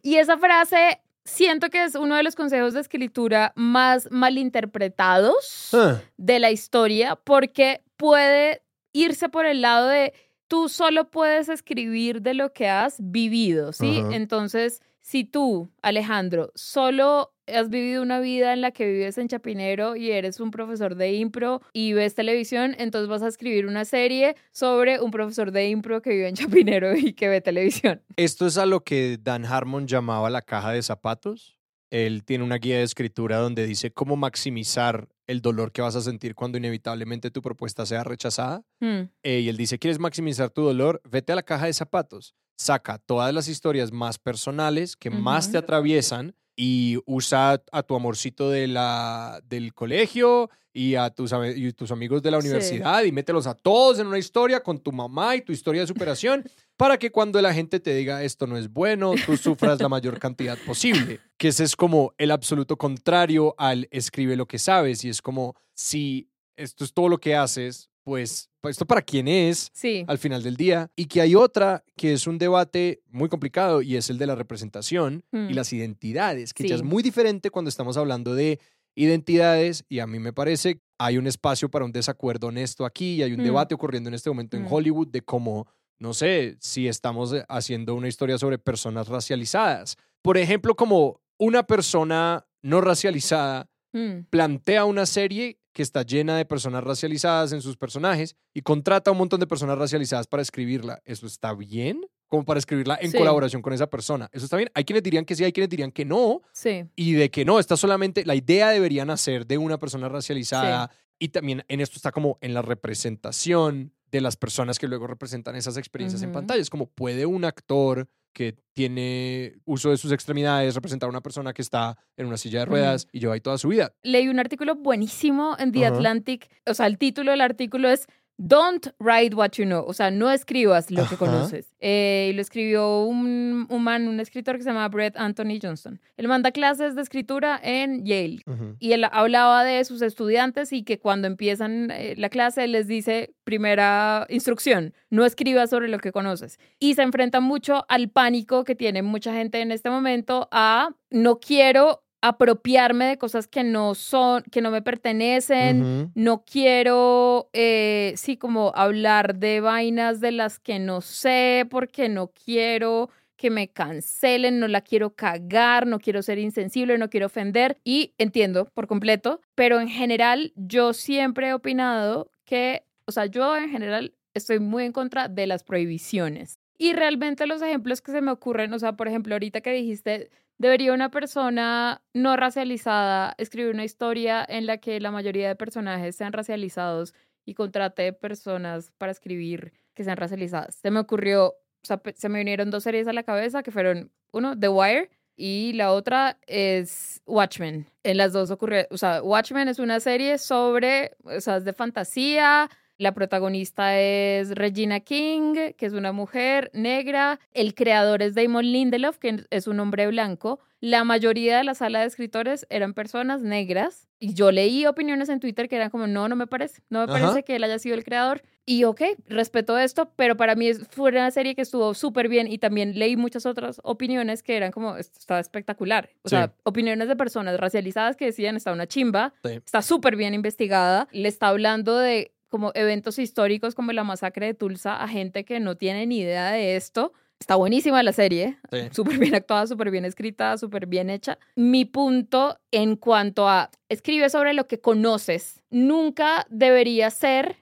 Y esa frase siento que es uno de los consejos de escritura más malinterpretados Ah, de la historia porque puede irse por el lado de tú solo puedes escribir de lo que has vivido, ¿sí? Entonces, si tú, Alejandro, solo has vivido una vida en la que vives en Chapinero y eres un profesor de impro y ves televisión, entonces vas a escribir una serie sobre un profesor de impro que vive en *laughs* Chapinero y que ve televisión. Esto es a lo que Dan Harmon llamaba la caja de zapatos. Él tiene una guía de escritura donde dice cómo maximizar el dolor que vas a sentir cuando inevitablemente tu propuesta sea rechazada. Hmm, Eh, y él dice, ¿quieres maximizar tu dolor? Vete a la caja de zapatos. Saca todas las historias más personales que más te atraviesan y usa a tu amorcito de la, del colegio y a tus, ame- y tus amigos de la Sí. universidad y mételos a todos en una historia con tu mamá y tu historia de superación *laughs* para que cuando la gente te diga esto no es bueno, tú sufras la mayor cantidad posible. Que ese es como el absoluto contrario al escribe lo que sabes y es como si esto es todo lo que haces, pues, esto para quién es Sí. al final del día y que hay otra que es un debate muy complicado y es el de la representación y Mm. las identidades, que ya es Sí. muy diferente cuando estamos hablando de identidades y a mí me parece hay un espacio para un desacuerdo honesto aquí y hay un Mm. debate ocurriendo en este momento en Mm. Hollywood de cómo, no sé, si estamos eh, haciendo una historia sobre personas racializadas. Por ejemplo, como una persona no racializada Hmm, plantea una serie que está llena de personas racializadas en sus personajes y contrata a un montón de personas racializadas para escribirla. ¿Eso está bien? Como para escribirla en Sí. colaboración con esa persona. ¿Eso está bien? Hay quienes dirían que sí, hay quienes dirían que no. Sí. Y de que no, está solamente, la idea debería nacer de una persona racializada. Y también en esto está como en la representación de las personas que luego representan esas experiencias en pantalla. Es como puede un actor que tiene uso de sus extremidades representar a una persona que está en una silla de ruedas y lleva ahí toda su vida. leí un artículo buenísimo en The. Atlantic. O sea, el título del artículo es Don't write what you know. O sea, no escribas lo que Ajá. conoces. Eh, y lo escribió un, un man, un escritor que se llama Brett Anthony Johnston. Él manda clases de escritura en Yale. Y él hablaba de sus estudiantes y que cuando empiezan eh, la clase les dice, primera instrucción, no escribas sobre lo que conoces. Y se enfrenta mucho al pánico que tiene mucha gente en este momento a no quiero apropiarme de cosas que no son, que no me pertenecen, no quiero, eh, sí, como hablar de vainas de las que no sé, porque no quiero que me cancelen, no la quiero cagar, no quiero ser insensible, no quiero ofender. Y entiendo por completo, pero en general yo siempre he opinado que, o sea, yo en general estoy muy en contra de las prohibiciones. Y realmente los ejemplos que se me ocurren, o sea, por ejemplo, ahorita que dijiste, debería una persona no racializada escribir una historia en la que la mayoría de personajes sean racializados y contrate personas para escribir que sean racializadas. Se me ocurrió, o sea, se me vinieron dos series a la cabeza que fueron, uno, The Wire, y la otra es Watchmen. En las dos ocurrió, o sea, Watchmen es una serie sobre, o sea, es de fantasía. La protagonista es Regina King, que es una mujer negra. El creador es Damon Lindelof, que es un hombre blanco. La mayoría de la sala de escritores eran personas negras. Y yo leí opiniones en Twitter que eran como, no, no me parece. No me Ajá. parece que él haya sido el creador. Y ok, respeto esto, pero para mí fue una serie que estuvo súper bien y también leí muchas otras opiniones que eran como, esto está espectacular. O Sí. sea, opiniones de personas racializadas que decían, está una chimba, Sí. está súper bien investigada, le está hablando de como eventos históricos como la masacre de Tulsa a gente que no tiene ni idea de esto. Está buenísima la serie, Sí. *laughs* súper bien actuada, súper bien escrita, súper bien hecha. Mi punto en cuanto a escribe sobre lo que conoces, nunca debería ser,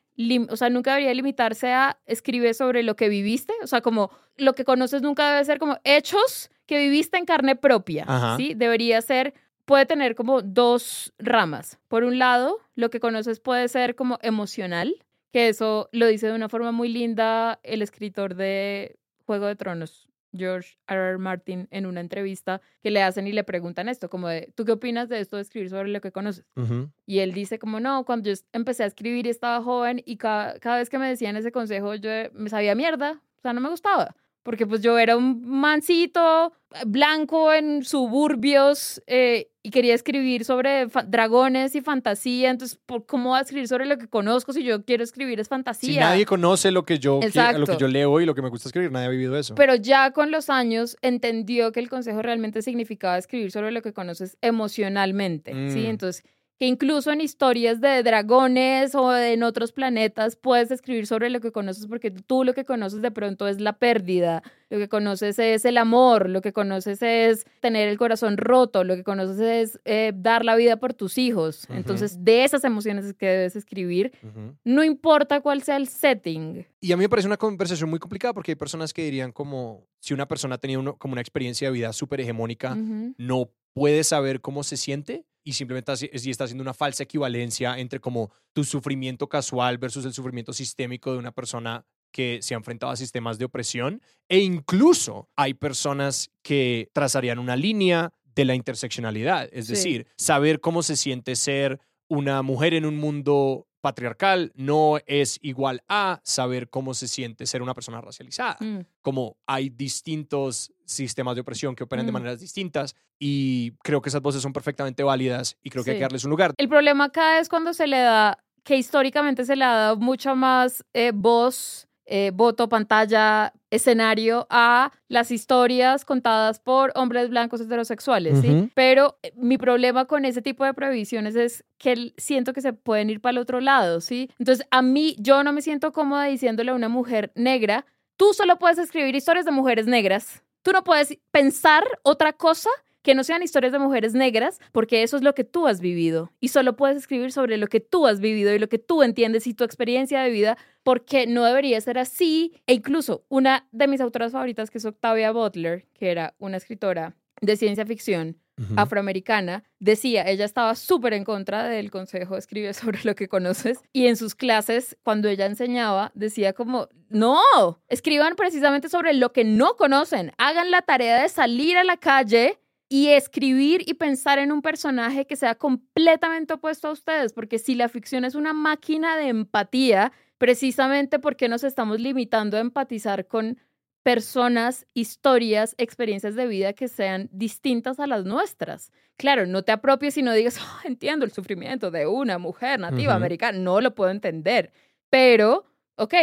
o sea, nunca debería limitarse a escribe sobre lo que viviste, o sea, como lo que conoces nunca debe ser como hechos que viviste en carne propia, Ajá. ¿sí? Debería ser puede tener como dos ramas. Por un lado, lo que conoces puede ser como emocional, que eso lo dice de una forma muy linda el escritor de Juego de Tronos, George R. R. Martin, en una entrevista que le hacen y le preguntan esto, como de, ¿tú qué opinas de esto de escribir sobre lo que conoces? Y él dice como, no, cuando yo empecé a escribir y estaba joven y cada, cada vez que me decían ese consejo yo eh, me sabía mierda, o sea, no me gustaba. Porque pues yo era un mancito eh, blanco en suburbios eh, y quería escribir sobre dragones y fantasía. Entonces, ¿por ¿cómo voy a escribir sobre lo que conozco si yo quiero escribir es fantasía? Si nadie conoce lo que yo lo que yo leo y lo que me gusta escribir, nadie ha vivido eso. Pero ya con los años entendió que el consejo realmente significaba escribir sobre lo que conoces emocionalmente, ¿sí? Mm. Entonces, que incluso en historias de dragones o en otros planetas puedes escribir sobre lo que conoces porque tú lo que conoces de pronto es la pérdida, lo que conoces es el amor, lo que conoces es tener el corazón roto, lo que conoces es eh, dar la vida por tus hijos. Entonces, de esas emociones es que debes escribir, no importa cuál sea el setting. Y a mí me parece una conversación muy complicada porque hay personas que dirían como si una persona tenía uno, como una experiencia de vida súper hegemónica, no puede saber cómo se siente y simplemente sí está haciendo una falsa equivalencia entre como tu sufrimiento casual versus el sufrimiento sistémico de una persona que se ha enfrentado a sistemas de opresión e incluso hay personas que trazarían una línea de la interseccionalidad, es Sí. decir, saber cómo se siente ser una mujer en un mundo patriarcal no es igual a saber cómo se siente ser una persona racializada Mm. como hay distintos sistemas de opresión que operan de Mm. maneras distintas y creo que esas voces son perfectamente válidas y creo que hay Sí. que darles un lugar. El problema acá es cuando se le da, que históricamente se le ha dado mucha más eh, voz, eh, voto, pantalla, escenario a las historias contadas por hombres blancos heterosexuales, ¿sí? Pero eh, mi problema con ese tipo de prohibiciones es que siento que se pueden ir para el otro lado, ¿sí? Entonces, a mí, yo no me siento cómoda diciéndole a una mujer negra, tú solo puedes escribir historias de mujeres negras. Tú no puedes pensar otra cosa que no sean historias de mujeres negras, porque eso es lo que tú has vivido. Y solo puedes escribir sobre lo que tú has vivido y lo que tú entiendes y tu experiencia de vida, porque no debería ser así. E incluso una de mis autoras favoritas, que es Octavia Butler, que era una escritora de ciencia ficción afroamericana, decía, ella estaba súper en contra del consejo escribe *laughs* sobre lo que conoces y en sus clases, cuando ella enseñaba, decía como, no, escriban precisamente sobre lo que no conocen, hagan la tarea de salir a la calle y escribir y pensar en un personaje que sea completamente opuesto a ustedes, porque si la ficción es una máquina de empatía, precisamente porque nos estamos limitando a empatizar con personas, historias, experiencias de vida que sean distintas a las nuestras. Claro, no te apropies y no digas, "Oh, entiendo el sufrimiento de una mujer nativa americana, no lo puedo entender, pero, ok,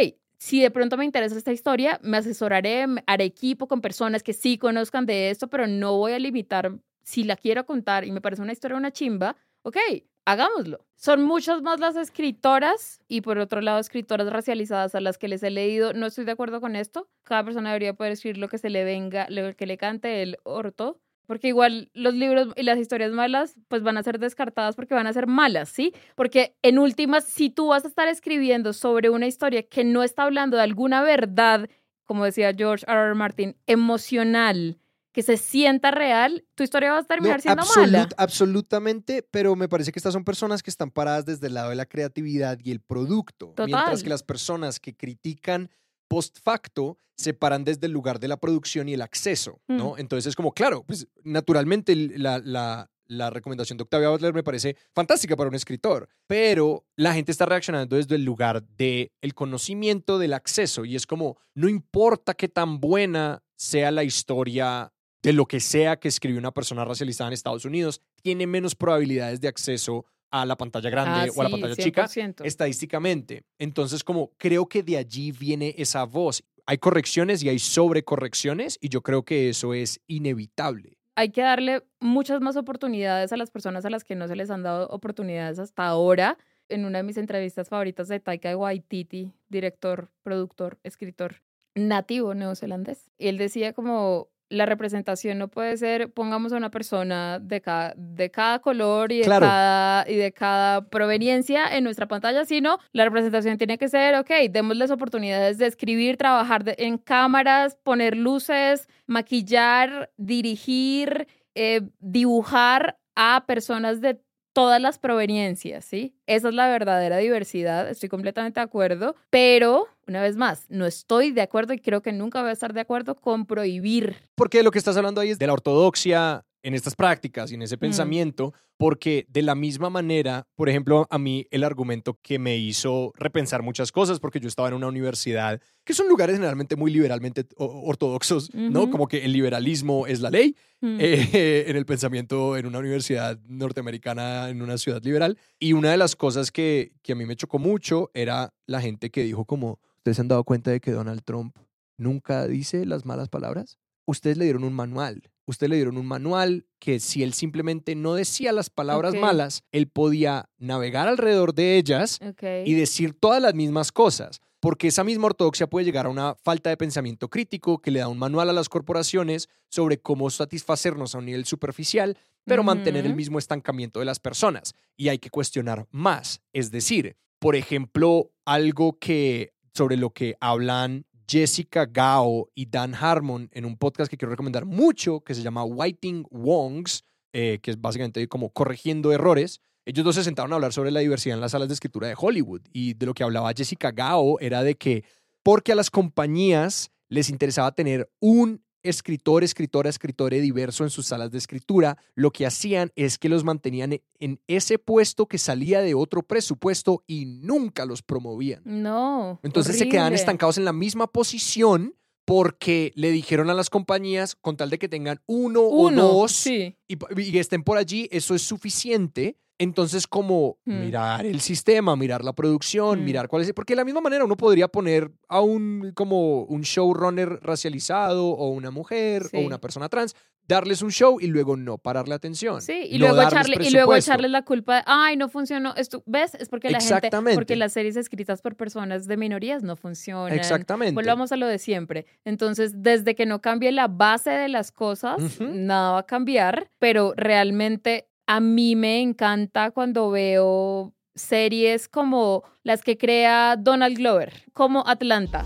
si de pronto me interesa esta historia, me asesoraré, haré equipo con personas que sí conozcan de esto, pero no voy a limitar, si la quiero contar y me parece una historia una chimba, ok, hagámoslo. Son muchas más las escritoras y por otro lado escritoras racializadas a las que les he leído. No estoy de acuerdo con esto. Cada persona debería poder escribir lo que se le venga, lo que le cante el orto. Porque igual los libros y las historias malas pues van a ser descartadas porque van a ser malas, ¿sí? Porque en últimas, si tú vas a estar escribiendo sobre una historia que no está hablando de alguna verdad, como decía George R. R. Martin, emocional, que se sienta real, tu historia va a terminar No, siendo absolut- mala. Absolutamente, pero me parece que estas son personas que están paradas desde el lado de la creatividad y el producto. Mientras que las personas que critican post facto se paran desde el lugar de la producción y el acceso, ¿no? Mm. Entonces es como, claro, pues naturalmente la, la- la recomendación de Octavia Butler me parece fantástica para un escritor, pero la gente está reaccionando desde el lugar del el conocimiento, del acceso, y es como, no importa qué tan buena sea la historia de lo que sea que escribió una persona racializada en Estados Unidos, tiene menos probabilidades de acceso a la pantalla grande Ah, o a la sí, pantalla chica 100%. estadísticamente. Entonces, como creo que de allí viene esa voz. Hay correcciones y hay sobrecorrecciones y yo creo que eso es inevitable. hay que darle muchas más oportunidades a las personas a las que no se les han dado oportunidades hasta ahora. En una de mis entrevistas favoritas de Taika Waititi, director, productor, escritor nativo neozelandés, y él decía como la representación no puede ser pongamos a una persona de cada, de cada color y de, Claro. cada, y de cada proveniencia en nuestra pantalla, sino la representación tiene que ser, ok, démosles oportunidades de escribir, trabajar de- en cámaras, poner luces, maquillar, dirigir, eh, dibujar a personas de todas las proveniencias, ¿sí? Esa es la verdadera diversidad, estoy completamente de acuerdo, pero una vez más, no estoy de acuerdo y creo que nunca voy a estar de acuerdo con prohibir. Porque lo que estás hablando ahí es de la ortodoxia en estas prácticas y en ese pensamiento, porque de la misma manera, por ejemplo, a mí el argumento que me hizo repensar muchas cosas, porque yo estaba en una universidad, que son lugares generalmente muy liberalmente ortodoxos, ¿no? Como que el liberalismo es la ley, Mm. eh, *laughs* en el pensamiento en una universidad norteamericana, en una ciudad liberal. Y una de las cosas que, que a mí me chocó mucho era la gente que dijo como, ¿ustedes se han dado cuenta de que Donald Trump nunca dice las malas palabras? Ustedes le dieron un manual usted le dieron un manual que si él simplemente no decía las palabras malas, él podía navegar alrededor de ellas y decir todas las mismas cosas. Porque esa misma ortodoxia puede llegar a una falta de pensamiento crítico que le da un manual a las corporaciones sobre cómo satisfacernos a un nivel superficial, pero mantener el mismo estancamiento de las personas. Y hay que cuestionar más. Es decir, por ejemplo, algo que sobre lo que hablan Jessica Gao y Dan Harmon en un podcast que quiero recomendar mucho, que se llama Whiting Wongs, eh, que es básicamente como corrigiendo errores. Ellos dos se sentaron a hablar sobre la diversidad en las salas de escritura de Hollywood y de lo que hablaba Jessica Gao era de que porque a las compañías les interesaba tener un escritor, escritora, escritore diverso en sus salas de escritura, lo que hacían es que los mantenían e- en ese puesto que salía de otro presupuesto y nunca los promovían. No. Entonces se horrible. estancados en la misma posición porque le dijeron a las compañías, con tal de que tengan uno, Uno. o dos Sí. y, y estén por allí, eso es suficiente. Entonces, como Hmm. mirar el sistema, mirar la producción, Hmm. mirar cuál es. Porque de la misma manera uno podría poner a un como un showrunner racializado o una mujer Sí. o una persona trans, darles un show y luego no pararle atención. Sí, y no luego, echarle, y luego echarles la culpa de, ay, no funcionó. Esto, ¿Ves? Es porque la gente, Exactamente. porque las series escritas por personas de minorías no funcionan. Exactamente. Volvamos a lo de siempre. Entonces, desde que no cambie la base de las cosas, Ujú. nada va a cambiar, pero realmente a mí me encanta cuando veo series como las que crea Donald Glover, como Atlanta.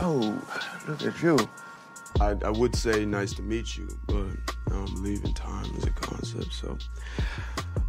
Oh, look at you. I, I would say nice to meet you, but I'm leaving time as a concept, so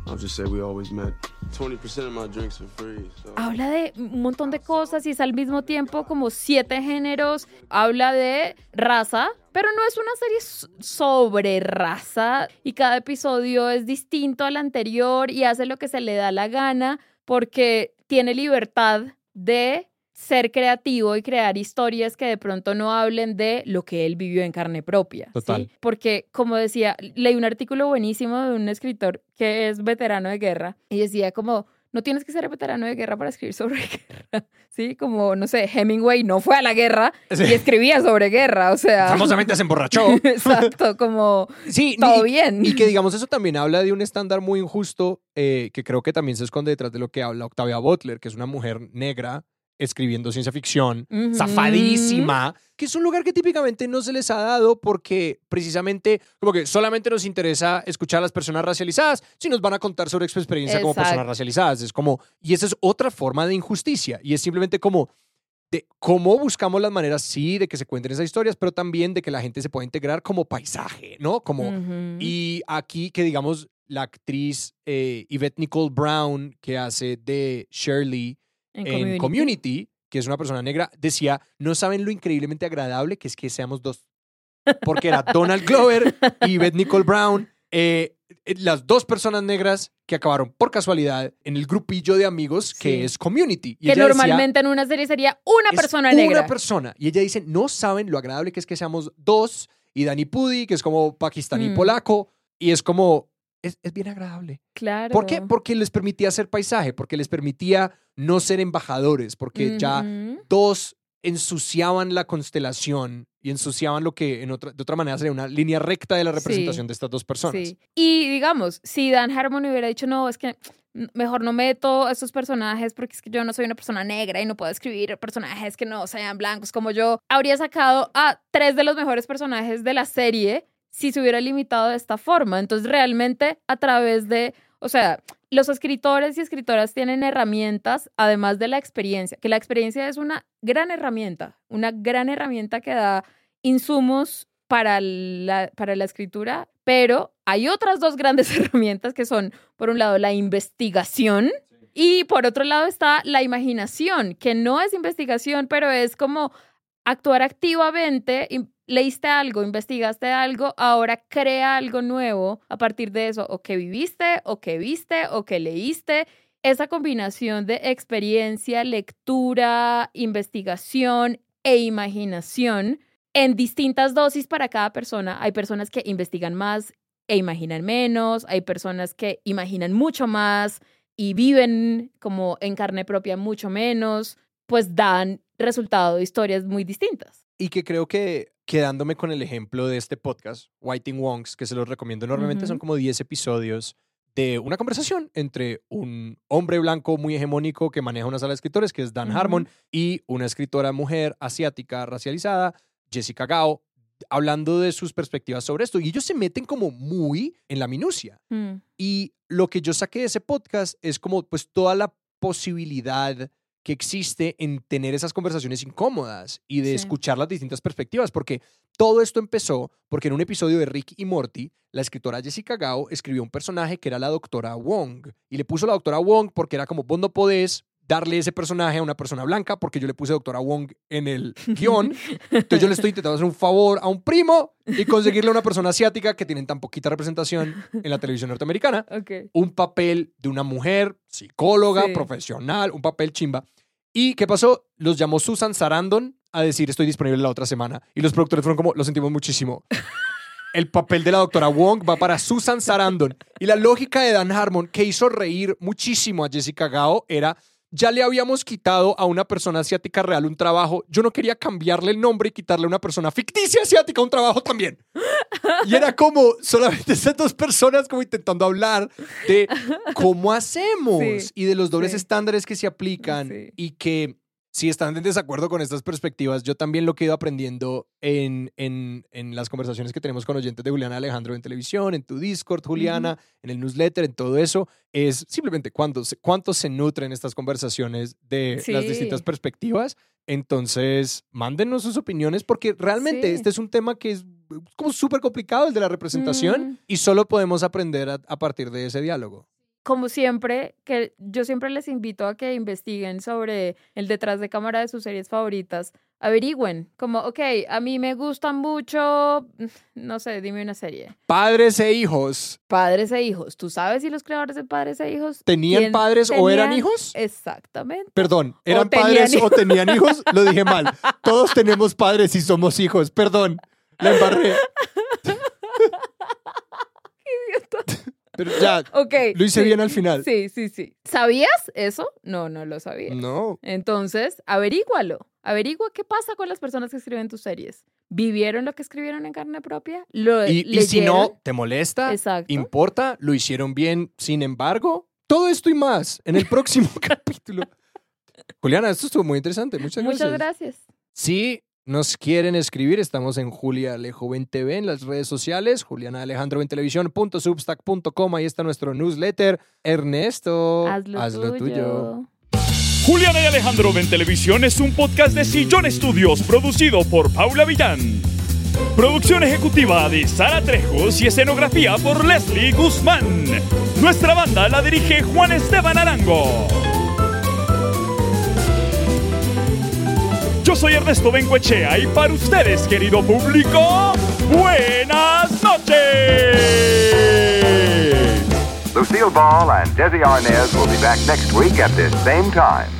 I'll just say we always met. 20% of my drinks are free, so. Habla de un montón de cosas y es al mismo tiempo como siete géneros. Habla de raza, pero no es una serie sobre raza y cada episodio es distinto al anterior y hace lo que se le da la gana porque tiene libertad de ser creativo y crear historias que de pronto no hablen de lo que él vivió en carne propia. ¿sí? Total. Porque, como decía, leí un artículo buenísimo de un escritor que es veterano de guerra y decía como, no tienes que ser veterano de guerra para escribir sobre *laughs* guerra, ¿sí? Como, no sé, Hemingway no fue a la guerra Sí. y escribía sobre guerra, o sea... Famosamente se emborrachó. *laughs* Exacto, como, Sí, todo y- bien. Y que digamos eso también habla de un estándar muy injusto eh, que creo que también se esconde detrás de lo que habla Octavia Butler, que es una mujer negra escribiendo ciencia ficción, Ujú. zafadísima, que es un lugar que típicamente no se les ha dado porque precisamente como que solamente nos interesa escuchar a las personas racializadas si nos van a contar sobre su experiencia como personas racializadas. Es como, y esa es otra forma de injusticia y es simplemente como de cómo buscamos las maneras, sí, de que se cuenten esas historias, pero también de que la gente se pueda integrar como paisaje, ¿no? Como, y aquí que digamos la actriz eh, Yvette Nicole Brown, que hace de Shirley En en Community. Community. que es una persona negra, decía, no saben lo increíblemente agradable que es que seamos dos. Porque era Donald Glover y Yvette Nicole Brown, eh, eh, las dos personas negras que acabaron por casualidad en el grupillo de amigos que Sí. es Community. Y que ella decía, normalmente en una serie sería una persona negra. Una persona. Y ella dice, no saben lo agradable que es que seamos dos. Y Danny Pudi, que es como pakistaní Mm. polaco. Y es como, es, es bien agradable. Claro. ¿Por qué? Porque les permitía hacer paisaje, porque les permitía no ser embajadores, porque ya dos ensuciaban la constelación y ensuciaban lo que en otra, de otra manera sería una línea recta de la representación Sí. de estas dos personas. Sí. Y digamos, si Dan Harmon hubiera dicho, no, es que mejor no meto a estos personajes porque es que yo no soy una persona negra y no puedo escribir personajes que no sean blancos como yo, habría sacado a tres de los mejores personajes de la serie si se hubiera limitado de esta forma. Entonces, realmente, a través de, o sea, los escritores y escritoras tienen herramientas, además de la experiencia, que la experiencia es una gran herramienta, una gran herramienta que da insumos para la, para la escritura, pero hay otras dos grandes *laughs* herramientas que son, por un lado, la investigación y por otro lado está la imaginación, que no es investigación, pero es como actuar activamente. Leíste algo, investigaste algo, ahora crea algo nuevo a partir de eso, o que viviste, o que viste, o que leíste. Esa combinación de experiencia, lectura, investigación e imaginación en distintas dosis para cada persona. Hay personas que investigan más e imaginan menos, hay personas que imaginan mucho más y viven como en carne propia mucho menos, pues dan resultado de historias muy distintas. Y que creo que quedándome con el ejemplo de este podcast, Whiting Wongs, que se los recomiendo enormemente, son como 10 episodios de una conversación entre un hombre blanco muy hegemónico que maneja una sala de escritores, que es Dan. Harmon, y una escritora mujer asiática racializada, Jessica Gao, hablando de sus perspectivas sobre esto. Y ellos se meten como muy en la minucia. Mm, Y lo que yo saqué de ese podcast es como pues toda la posibilidad que existe en tener esas conversaciones incómodas y de Sí. escuchar las distintas perspectivas, porque todo esto empezó porque en un episodio de Rick y Morty, la escritora Jessica Gao escribió un personaje que era la doctora Wong y le puso la doctora Wong porque era como vos no podés darle ese personaje a una persona blanca porque yo le puse doctora Wong en el *laughs* guion. Entonces yo le estoy intentando hacer un favor a un primo y conseguirle a una persona asiática que tienen tan poquita representación en la televisión norteamericana *laughs* un papel de una mujer psicóloga, Sí. profesional, un papel chimba. ¿Y qué pasó? Los llamó Susan Sarandon a decir estoy disponible la otra semana. Y los productores fueron como, lo sentimos muchísimo. El papel de la doctora Wong va para Susan Sarandon. Y la lógica de Dan Harmon, que hizo reír muchísimo a Jessica Gao, era, ya le habíamos quitado a una persona asiática real un trabajo, yo no quería cambiarle el nombre y quitarle a una persona ficticia asiática un trabajo también. Y era como solamente esas dos personas como intentando hablar de cómo hacemos Sí, y de los dobles sí. estándares que se aplican Sí. y que si están en desacuerdo con estas perspectivas, yo también lo que he ido aprendiendo en, en, en las conversaciones que tenemos con oyentes de Juliana Alejandro en televisión, en tu Discord, Juliana, en el newsletter, en todo eso, es simplemente cuánto, se- cuánto se nutren estas conversaciones de las distintas perspectivas. Entonces, mándenos sus opiniones porque realmente Sí. este es un tema que es como súper complicado, el de la representación, Mm. y solo podemos aprender a, a partir de ese diálogo. Como siempre, que yo siempre les invito a que investiguen sobre el detrás de cámara de sus series favoritas. Averigüen, como, ok, a mí me gustan mucho, *laughs* no sé, dime una serie. Padres e hijos, Padres e hijos. ¿Tú sabes si los creadores de Padres e hijos ¿tenían padres o eran hijos? Exactamente. Perdón, ¿eran padres o tenían hijos? Lo dije mal. *laughs* Todos tenemos padres y somos hijos. Perdón, la embarré. Pero ya, Ok. lo hice sí, bien al final. Sí, sí, sí. ¿Sabías eso? No, no lo sabía. No. Entonces, averígualo. Averigua qué pasa con las personas que escriben tus series. ¿Vivieron lo que escribieron en carne propia? ¿Lo Y, y si no, ¿te molesta? Exacto. ¿Importa? ¿Lo hicieron bien? Sin embargo, todo esto y más en el próximo *laughs* capítulo. Juliana, esto estuvo muy interesante. Muchas gracias. Muchas gracias. Si nos quieren escribir, estamos en Julia Alejo 20V en las redes sociales, Juliana Alejandro en televisión.substack.com, ahí está nuestro newsletter. Ernesto, Hazlo, tuyo. Juliana y Alejandro ven televisión es un podcast de Sillón Studios producido por Paula Villán. Producción ejecutiva de Sara Trejos y escenografía por Leslie Guzmán. Nuestra banda la dirige Juan Esteban Arango. Yo soy Ernesto Benguechea y para ustedes, querido público, buenas noches. Lucille Ball and Desi Arnaz will be back next week at this same time.